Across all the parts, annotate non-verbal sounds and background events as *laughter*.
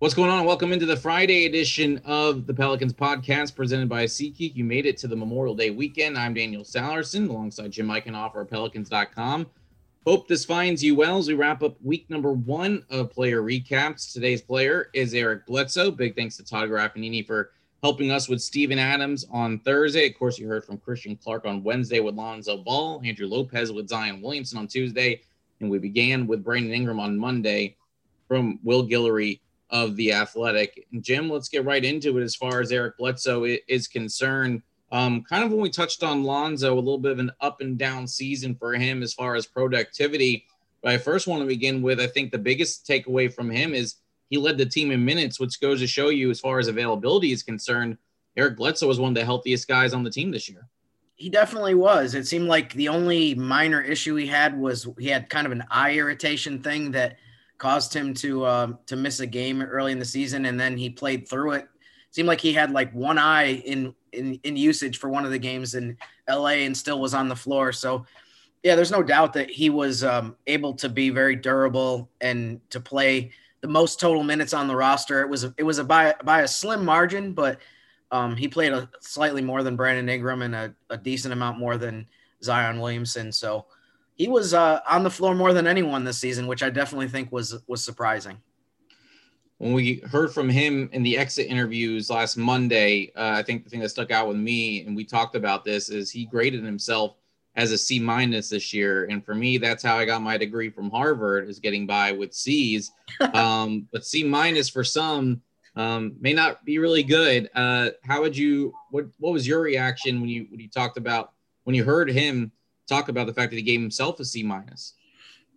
What's going on? Welcome into the Friday edition of the Pelicans podcast presented by SeatGeek. You made it to the Memorial Day weekend. I'm Daniel Sallerson alongside Jim Eichenhofer of Pelicans.com. Hope this finds you well as we wrap up week number one of player recaps. Today's player is Eric Bledsoe. Big thanks to Todd Graffagnini for helping us with Steven Adams on Thursday. Of course, you heard from Christian Clark on Wednesday with Lonzo Ball, Andrew Lopez with Zion Williamson on Tuesday, and we began with Brandon Ingram on Monday from Will Guillory of the Athletic. And Jim, let's get right into it as far as Eric Bledsoe is concerned. Um, kind of when we touched on Lonzo, a little bit of an up and down season for him as far as productivity. But I first want to begin with I think the biggest takeaway from him is he led the team in minutes, which goes to show you as far as availability is concerned. Eric Bledsoe was one of the healthiest guys on the team this year. He definitely was. It seemed like the only minor issue he had was he had kind of an eye irritation thing that – caused him to um, to miss a game early in the season, and then he played through it. Seemed like he had like one eye in in, in usage for one of the games in LA, and still was on the floor. So, yeah, there's no doubt that he was um, able to be very durable and to play the most total minutes on the roster. It was it was a by by a slim margin, but um, he played a slightly more than Brandon Ingram and a, a decent amount more than Zion Williamson. So he was uh, on the floor more than anyone this season, which I definitely think was was surprising. When we heard from him in the exit interviews last Monday, uh, I think the thing that stuck out with me, and we talked about this, is he graded himself as a C minus this year, and for me, that's how I got my degree from Harvard, is getting by with C's. *laughs* Um, but C minus for some um, may not be really good. Uh, how would you? What What was your reaction when you when you talked about when you heard him? Talk about the fact that he gave himself a C minus.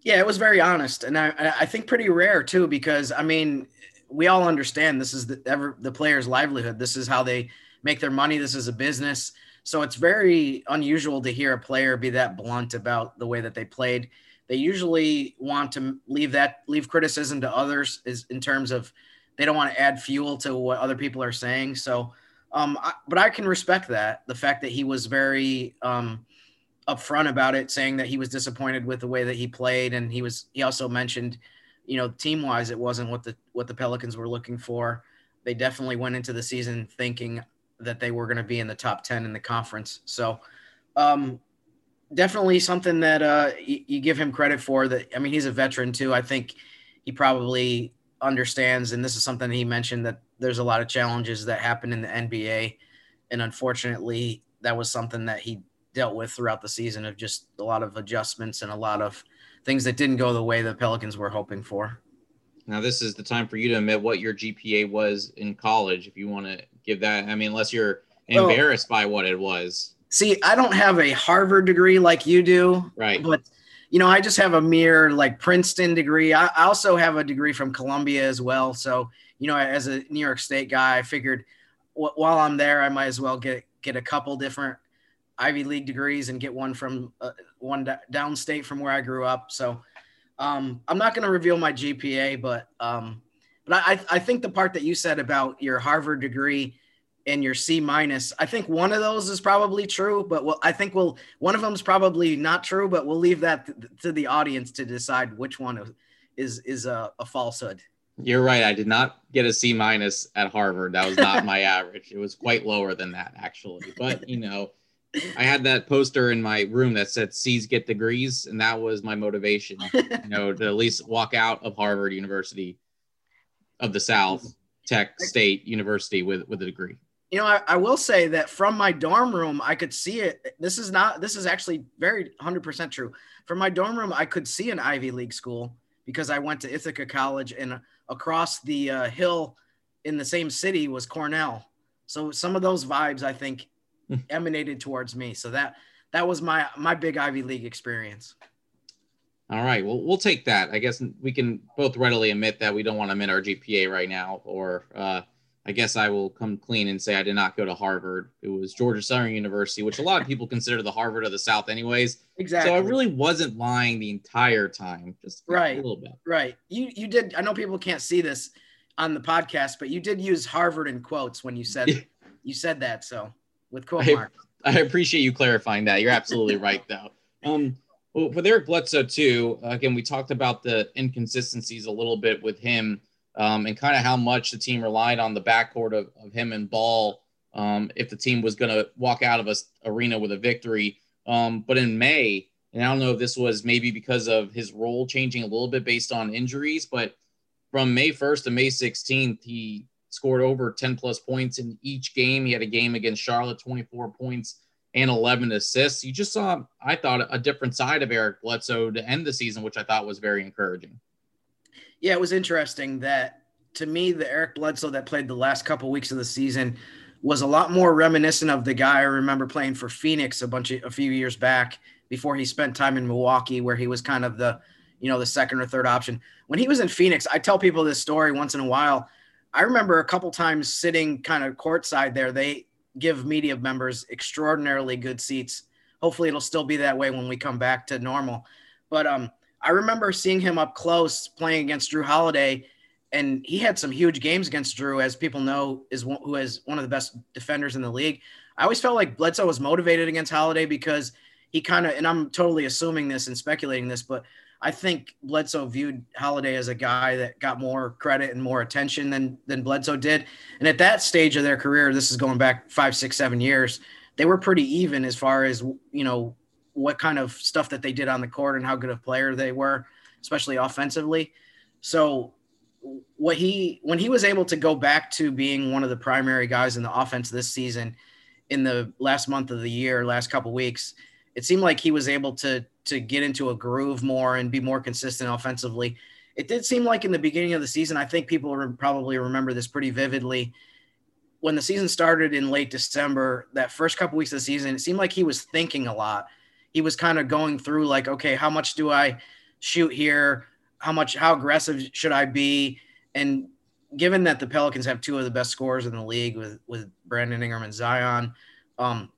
Yeah, it was very honest, and I I think pretty rare too because I mean we all understand this is the ever the player's livelihood. This is how they make their money. This is a business. So it's very unusual to hear a player be that blunt about the way that they played. They usually want to leave that leave criticism to others is in terms of they don't want to add fuel to what other people are saying. So, um, I, but I can respect that the fact that he was very um, upfront about it, saying that he was disappointed with the way that he played, and he was. He also mentioned, you know, team wise, it wasn't what the what the Pelicans were looking for. They definitely went into the season thinking that they were going to be in the top ten in the conference. So, um, definitely something that uh, you, you give him credit for. That I mean, he's a veteran too. I think he probably understands, and this is something he mentioned that there's a lot of challenges that happen in the NBA, and unfortunately, that was something that he dealt with throughout the season of just a lot of adjustments and a lot of things that didn't go the way the Pelicans were hoping for. Now, this is the time for you to admit what your GPA was in college, if you want to give that. I mean, unless you're embarrassed well, by what it was. See, I don't have a Harvard degree like you do. Right. But, you know, I just have a mere like Princeton degree. I also have a degree from Columbia as well. So, you know, as a New York State guy, I figured while I'm there, I might as well get get a couple different Ivy League degrees and get one from uh, one d- downstate from where I grew up. So um, I'm not going to reveal my GPA, but um, but I, I think the part that you said about your Harvard degree and your C minus, I think one of those is probably true, but we'll, I think we'll one of them is probably not true, but we'll leave that to, to the audience to decide which one is is a, a falsehood. You're right. I did not get a C minus at Harvard. That was not *laughs* my average. It was quite lower than that, actually. But you know, I had that poster in my room that said C's get degrees, and that was my motivation, you know, to at least walk out of Harvard University of the South Tech State University with with a degree. You know, I, I will say that from my dorm room, I could see it. This is not. This is actually very 100% true. From my dorm room, I could see an Ivy League school because I went to Ithaca College, and across the uh, hill in the same city was Cornell. So some of those vibes, I think, emanated towards me. So that that was my my big Ivy League experience. All right. Well, we'll take that. I guess we can both readily admit that we don't want to admit our GPA right now. Or uh, I guess I will come clean and say I did not go to Harvard. It was Georgia Southern University, which a lot of people consider the Harvard of the South, anyways. Exactly. So I really wasn't lying the entire time, just right. a little bit. Right. You you did. I know people can't see this on the podcast, but you did use Harvard in quotes when you said *laughs* you said that. So with quote I, *laughs* I appreciate you clarifying that. You're absolutely right, though. Um, well, with Eric Bledsoe too, again, we talked about the inconsistencies a little bit with him. um, and kind of how much the team relied on the backcourt of, of him and Ball um, if the team was going to walk out of a arena with a victory. Um, but in May, and I don't know if this was maybe because of his role changing a little bit based on injuries, but from May 1st to May 16th, he scored over 10 plus points in each game. He had a game against Charlotte, 24 points and 11 assists. You just saw, I thought, a different side of Eric Bledsoe to end the season, which I thought was very encouraging. Yeah, it was interesting that to me, the Eric Bledsoe that played the last couple weeks of the season was a lot more reminiscent of the guy I remember playing for Phoenix a bunch of a few years back before he spent time in Milwaukee, where he was kind of the, you know, the second or third option. When he was in Phoenix, I tell people this story once in a while. I remember a couple times sitting kind of courtside there. They give media members extraordinarily good seats. Hopefully, it'll still be that way when we come back to normal. But um, I remember seeing him up close playing against Jrue Holiday and he had some huge games against Jrue, as people know, is one, who is one of the best defenders in the league. I always felt like Bledsoe was motivated against Holiday because he kind of, and I'm totally assuming this and speculating this, but I think Bledsoe viewed Holiday as a guy that got more credit and more attention than than Bledsoe did. And at that stage of their career, this is going back five, six, seven years, they were pretty even as far as you know what kind of stuff that they did on the court and how good of player they were, especially offensively. So what he when he was able to go back to being one of the primary guys in the offense this season in the last month of the year last couple weeks it seemed like he was able to to get into a groove more and be more consistent offensively it did seem like in the beginning of the season i think people re- probably remember this pretty vividly when the season started in late december that first couple weeks of the season it seemed like he was thinking a lot he was kind of going through like okay how much do i shoot here how much how aggressive should I be? And given that the Pelicans have two of the best scorers in the league with with Brandon Ingram and Zion, um,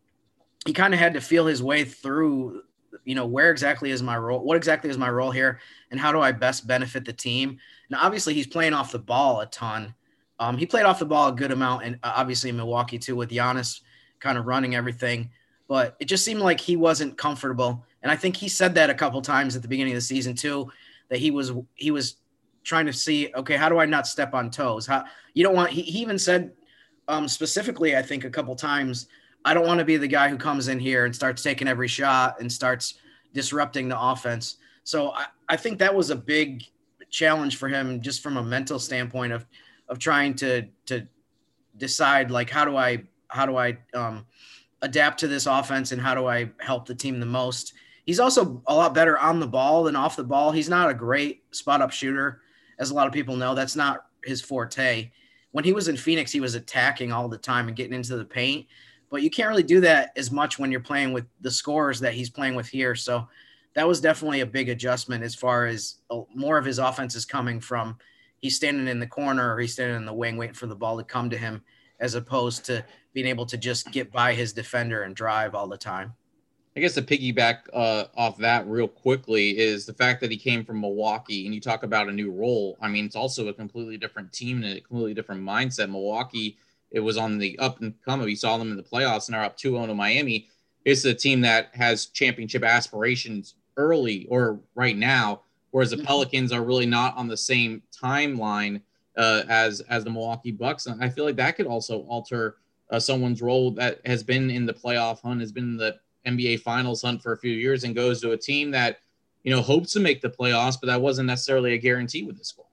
he kind of had to feel his way through. You know, where exactly is my role? What exactly is my role here? And how do I best benefit the team? Now, obviously, he's playing off the ball a ton. Um, he played off the ball a good amount, and uh, obviously in Milwaukee too, with Giannis kind of running everything. But it just seemed like he wasn't comfortable, and I think he said that a couple times at the beginning of the season too that he was he was trying to see okay how do i not step on toes how you don't want he, he even said um, specifically i think a couple times i don't want to be the guy who comes in here and starts taking every shot and starts disrupting the offense so i, I think that was a big challenge for him just from a mental standpoint of of trying to to decide like how do i how do i um, adapt to this offense and how do i help the team the most He's also a lot better on the ball than off the ball. He's not a great spot up shooter, as a lot of people know. That's not his forte. When he was in Phoenix, he was attacking all the time and getting into the paint. But you can't really do that as much when you're playing with the scores that he's playing with here. So that was definitely a big adjustment as far as uh, more of his offense is coming from he's standing in the corner or he's standing in the wing waiting for the ball to come to him as opposed to being able to just get by his defender and drive all the time. I guess to piggyback uh, off that real quickly is the fact that he came from Milwaukee, and you talk about a new role. I mean, it's also a completely different team and a completely different mindset. Milwaukee, it was on the up and come. We saw them in the playoffs and are up 2-0 to Miami. It's a team that has championship aspirations early or right now, whereas the mm-hmm. Pelicans are really not on the same timeline uh, as as the Milwaukee Bucks. And I feel like that could also alter uh, someone's role that has been in the playoff hunt, has been in the NBA Finals hunt for a few years and goes to a team that you know hopes to make the playoffs, but that wasn't necessarily a guarantee with this squad.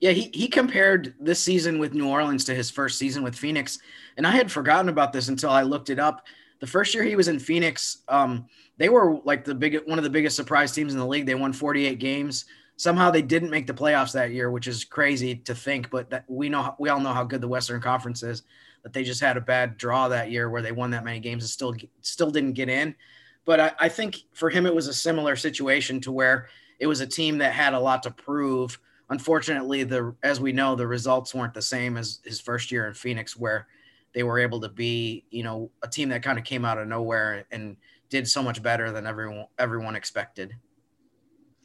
Yeah, he, he compared this season with New Orleans to his first season with Phoenix. And I had forgotten about this until I looked it up. The first year he was in Phoenix, um, they were like the big one of the biggest surprise teams in the league. They won 48 games. Somehow they didn't make the playoffs that year, which is crazy to think, but that we know we all know how good the Western Conference is that they just had a bad draw that year where they won that many games and still still didn't get in. But I, I think for him it was a similar situation to where it was a team that had a lot to prove. Unfortunately, the as we know, the results weren't the same as his first year in Phoenix, where they were able to be, you know, a team that kind of came out of nowhere and did so much better than everyone everyone expected.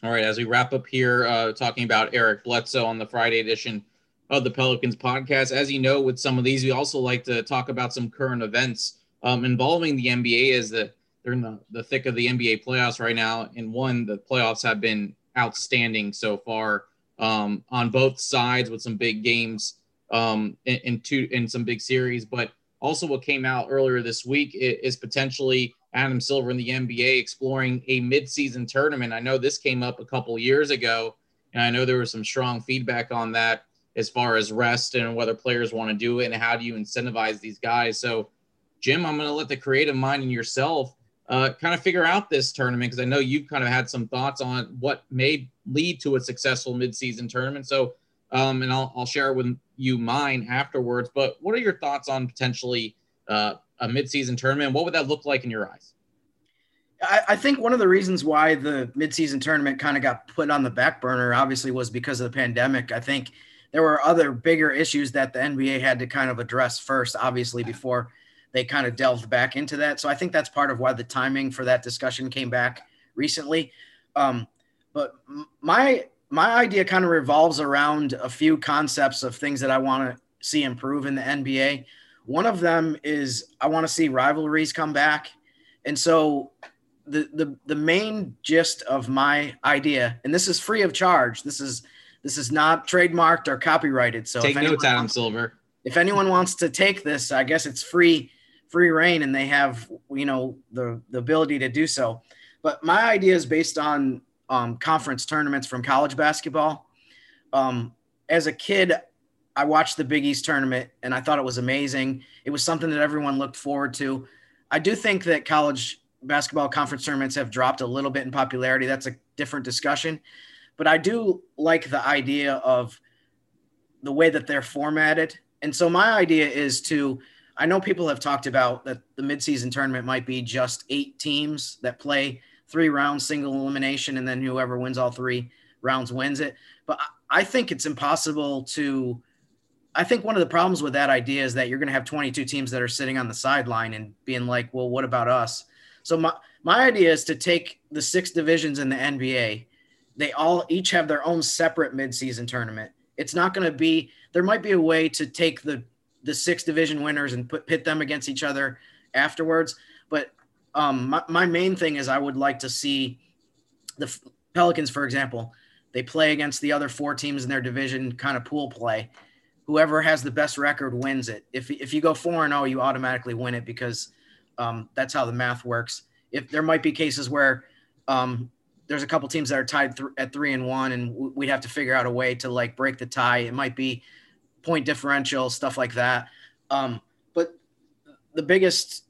All right, as we wrap up here, uh, talking about Eric Bledsoe on the Friday edition of the Pelicans podcast. As you know, with some of these, we also like to talk about some current events um, involving the NBA as the they're in the, the thick of the NBA playoffs right now. And one, the playoffs have been outstanding so far. Um, on both sides with some big games um, in, in two in some big series. But also, what came out earlier this week is potentially Adam Silver in the NBA exploring a midseason tournament. I know this came up a couple years ago, and I know there was some strong feedback on that as far as rest and whether players want to do it and how do you incentivize these guys. So, Jim, I'm going to let the creative mind in yourself uh, kind of figure out this tournament because I know you've kind of had some thoughts on what may lead to a successful midseason tournament. So, um, and I'll, I'll share with you mine afterwards. But what are your thoughts on potentially uh, a midseason tournament? What would that look like in your eyes? I, I think one of the reasons why the midseason tournament kind of got put on the back burner, obviously, was because of the pandemic. I think there were other bigger issues that the NBA had to kind of address first, obviously, before they kind of delved back into that. So I think that's part of why the timing for that discussion came back recently. Um, but my my idea kind of revolves around a few concepts of things that I want to see improve in the NBA. One of them is I want to see rivalries come back. And so the the the main gist of my idea, and this is free of charge. This is this is not trademarked or copyrighted. So take notes, Adam Silver. If anyone wants to take this, I guess it's free free reign and they have you know the the ability to do so but my idea is based on um, conference tournaments from college basketball. Um, as a kid i watched the big east tournament and i thought it was amazing. It was something that everyone looked forward to. I do think that college basketball conference tournaments have dropped a little bit in popularity. That's a different discussion. But i do like the idea of the way that they're formatted. And so my idea is to I know people have talked about that the midseason tournament might be just eight teams that play three rounds, single elimination, and then whoever wins all three rounds wins it. But I think it's impossible to. I think one of the problems with that idea is that you're going to have 22 teams that are sitting on the sideline and being like, well, what about us? So my, my idea is to take the six divisions in the NBA. They all each have their own separate midseason tournament. It's not going to be, there might be a way to take the the six division winners and put pit them against each other afterwards. But um, my, my main thing is I would like to see the Pelicans, for example, they play against the other four teams in their division, kind of pool play. Whoever has the best record wins it. If, if you go four and zero, oh, you automatically win it because um, that's how the math works. If there might be cases where um, there's a couple teams that are tied th- at three and one, and we'd have to figure out a way to like break the tie. It might be point differential, stuff like that. Um, but the biggest,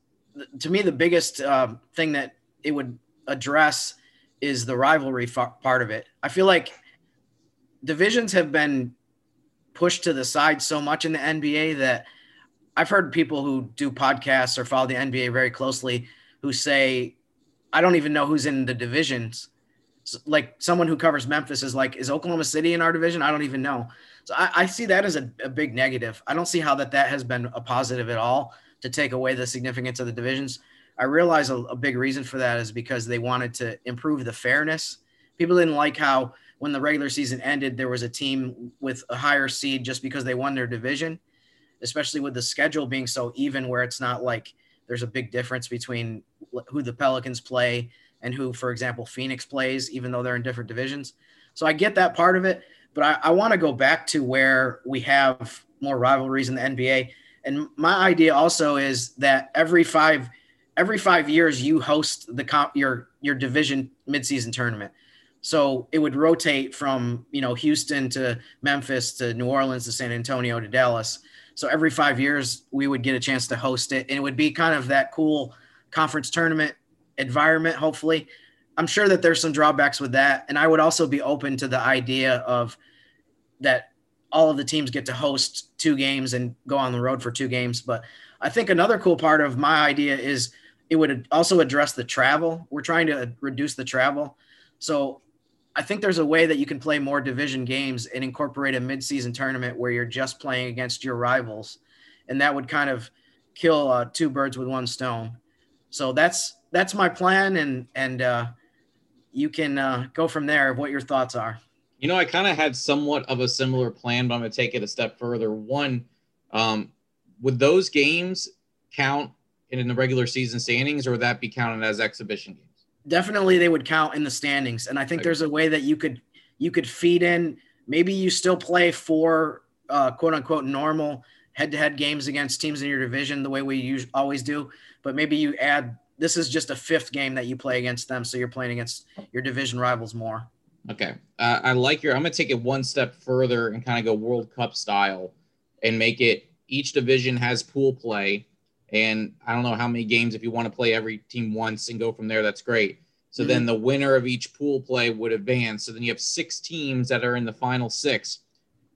to me, the biggest uh, thing that it would address is the rivalry part of it. I feel like divisions have been pushed to the side so much in the NBA that I've heard people who do podcasts or follow the NBA very closely who say, I don't even know who's in the divisions. like someone who covers Memphis is like, is Oklahoma City in our division? I don't even know. So I, I see that as a, a, big negative. I don't see how that that has been a positive at all to take away the significance of the divisions. I realize a, a big reason for that is because they wanted to improve the fairness. People didn't like how when the regular season ended, there was a team with a higher seed just because they won their division, especially with the schedule being so even, where it's not like there's a big difference between who the Pelicans play and who, for example, Phoenix plays, even though they're in different divisions. So I get that part of it. But I, I want to go back to where we have more rivalries in the NBA. And my idea also is that every five every five years you host the comp your your division midseason tournament. So it would rotate from you know Houston to Memphis to New Orleans to San Antonio to Dallas. So every five years we would get a chance to host it, and it would be kind of that cool conference tournament environment. Hopefully, I'm sure that there's some drawbacks with that, and I would also be open to the idea of that all of the teams get to host two games and go on the road for two games. But I think another cool part of my idea is it would also address the travel. We're trying to reduce the travel, so I think there's a way that you can play more division games and incorporate a midseason tournament where you're just playing against your rivals, and that would kind of kill uh, two birds with one stone. So that's that's my plan, and and uh, you can uh, go from there. What your thoughts are? You know, I kind of had somewhat of a similar plan, but I'm going to take it a step further. One, um, would those games count in the regular season standings, or would that be counted as exhibition games? Definitely, they would count in the standings, and I think okay. there's a way that you could you could feed in maybe you still play four uh, quote unquote normal head to head games against teams in your division the way we usually, always do, but maybe you add this is just a fifth game that you play against them, so you're playing against your division rivals more. Okay, uh, I like your. I'm gonna take it one step further and kind of go World Cup style, and make it each division has pool play, and I don't know how many games. If you want to play every team once and go from there, that's great. So mm-hmm. then the winner of each pool play would advance. So then you have six teams that are in the final six.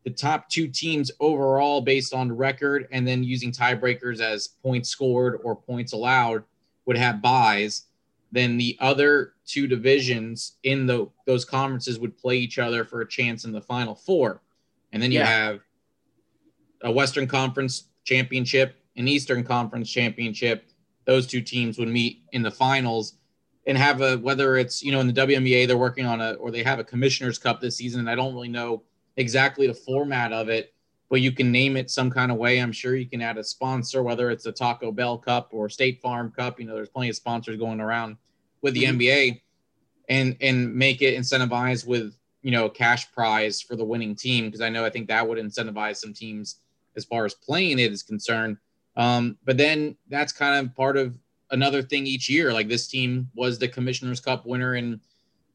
The top two teams overall, based on record, and then using tiebreakers as points scored or points allowed, would have byes. Then the other two divisions in the those conferences would play each other for a chance in the final four. And then you yeah. have a Western Conference championship, an Eastern Conference championship. Those two teams would meet in the finals and have a whether it's you know in the WNBA they're working on a or they have a Commissioner's Cup this season. And I don't really know exactly the format of it, but you can name it some kind of way. I'm sure you can add a sponsor, whether it's a Taco Bell Cup or State Farm Cup. You know, there's plenty of sponsors going around with the mm-hmm. NBA, and and make it incentivized with you know cash prize for the winning team because I know I think that would incentivize some teams as far as playing it is concerned. Um, but then that's kind of part of another thing each year. Like this team was the Commissioner's Cup winner in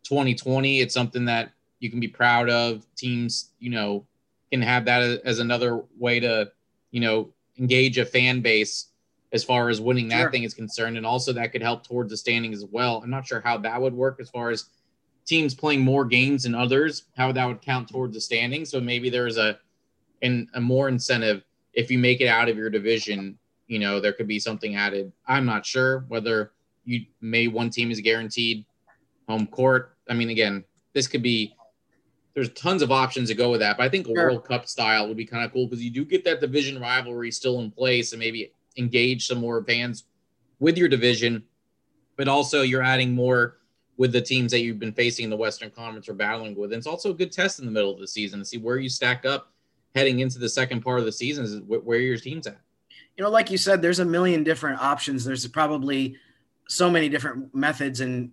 2020. It's something that you can be proud of. Teams, you know, can have that as another way to, you know, engage a fan base as far as winning that sure. thing is concerned. And also that could help towards the standing as well. I'm not sure how that would work as far as teams playing more games than others, how that would count towards the standing. So maybe there's a and a more incentive if you make it out of your division, you know, there could be something added. I'm not sure whether you may one team is guaranteed home court. I mean, again, this could be there's tons of options to go with that. But I think a sure. World Cup style would be kind of cool because you do get that division rivalry still in place and maybe engage some more fans with your division, but also you're adding more with the teams that you've been facing in the Western Conference or battling with. And it's also a good test in the middle of the season to see where you stack up heading into the second part of the season is where your team's at. You know, like you said, there's a million different options. There's probably so many different methods and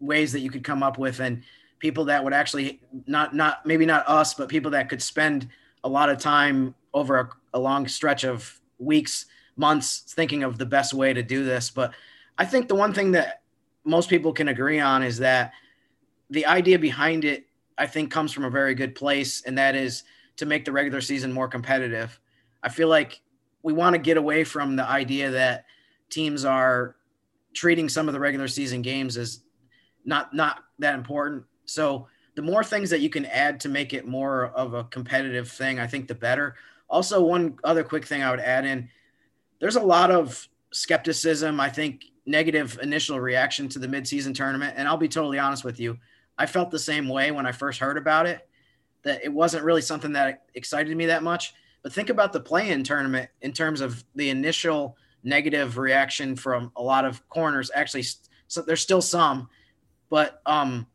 ways that you could come up with. And people that would actually not not maybe not us, but people that could spend a lot of time over a, a long stretch of weeks, months thinking of the best way to do this. But I think the one thing that most people can agree on is that the idea behind it, I think, comes from a very good place, and that is to make the regular season more competitive. I feel like we want to get away from the idea that teams are treating some of the regular season games as not not that important so the more things that you can add to make it more of a competitive thing, I think the better. Also, one other quick thing I would add in there's a lot of skepticism, I think negative initial reaction to the midseason tournament. And I'll be totally honest with you. I felt the same way when I first heard about it, that it wasn't really something that excited me that much. But think about the play in tournament in terms of the initial negative reaction from a lot of corners. Actually, so there's still some, but um,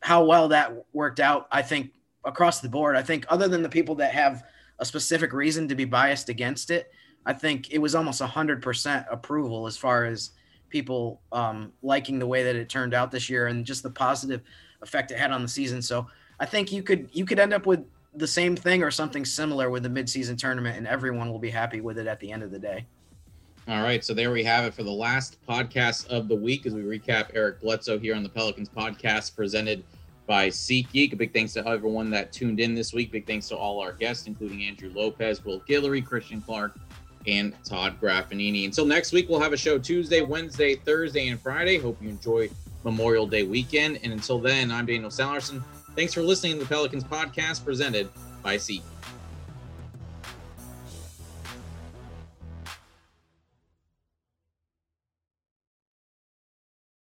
how well that worked out, I think across the board, I think other than the people that have a specific reason to be biased against it, I think it was almost 100% approval as far as people um, liking the way that it turned out this year and just the positive effect it had on the season. So I think you could you could end up with the same thing or something similar with the midseason tournament, and everyone will be happy with it at the end of the day. All right, so there we have it for the last podcast of the week as we recap Eric Bledsoe here on the Pelicans podcast presented by SeatGeek. A big thanks to everyone that tuned in this week. Big thanks to all our guests, including Andrew Lopez, Will Guillory, Christian Clark, and Todd Graffagnini. Until next week, we'll have a show Tuesday, Wednesday, Thursday, and Friday. Hope you enjoy Memorial Day weekend. And until then, I'm Daniel Sallerson. Thanks for listening to the Pelicans podcast presented by SeatGeek.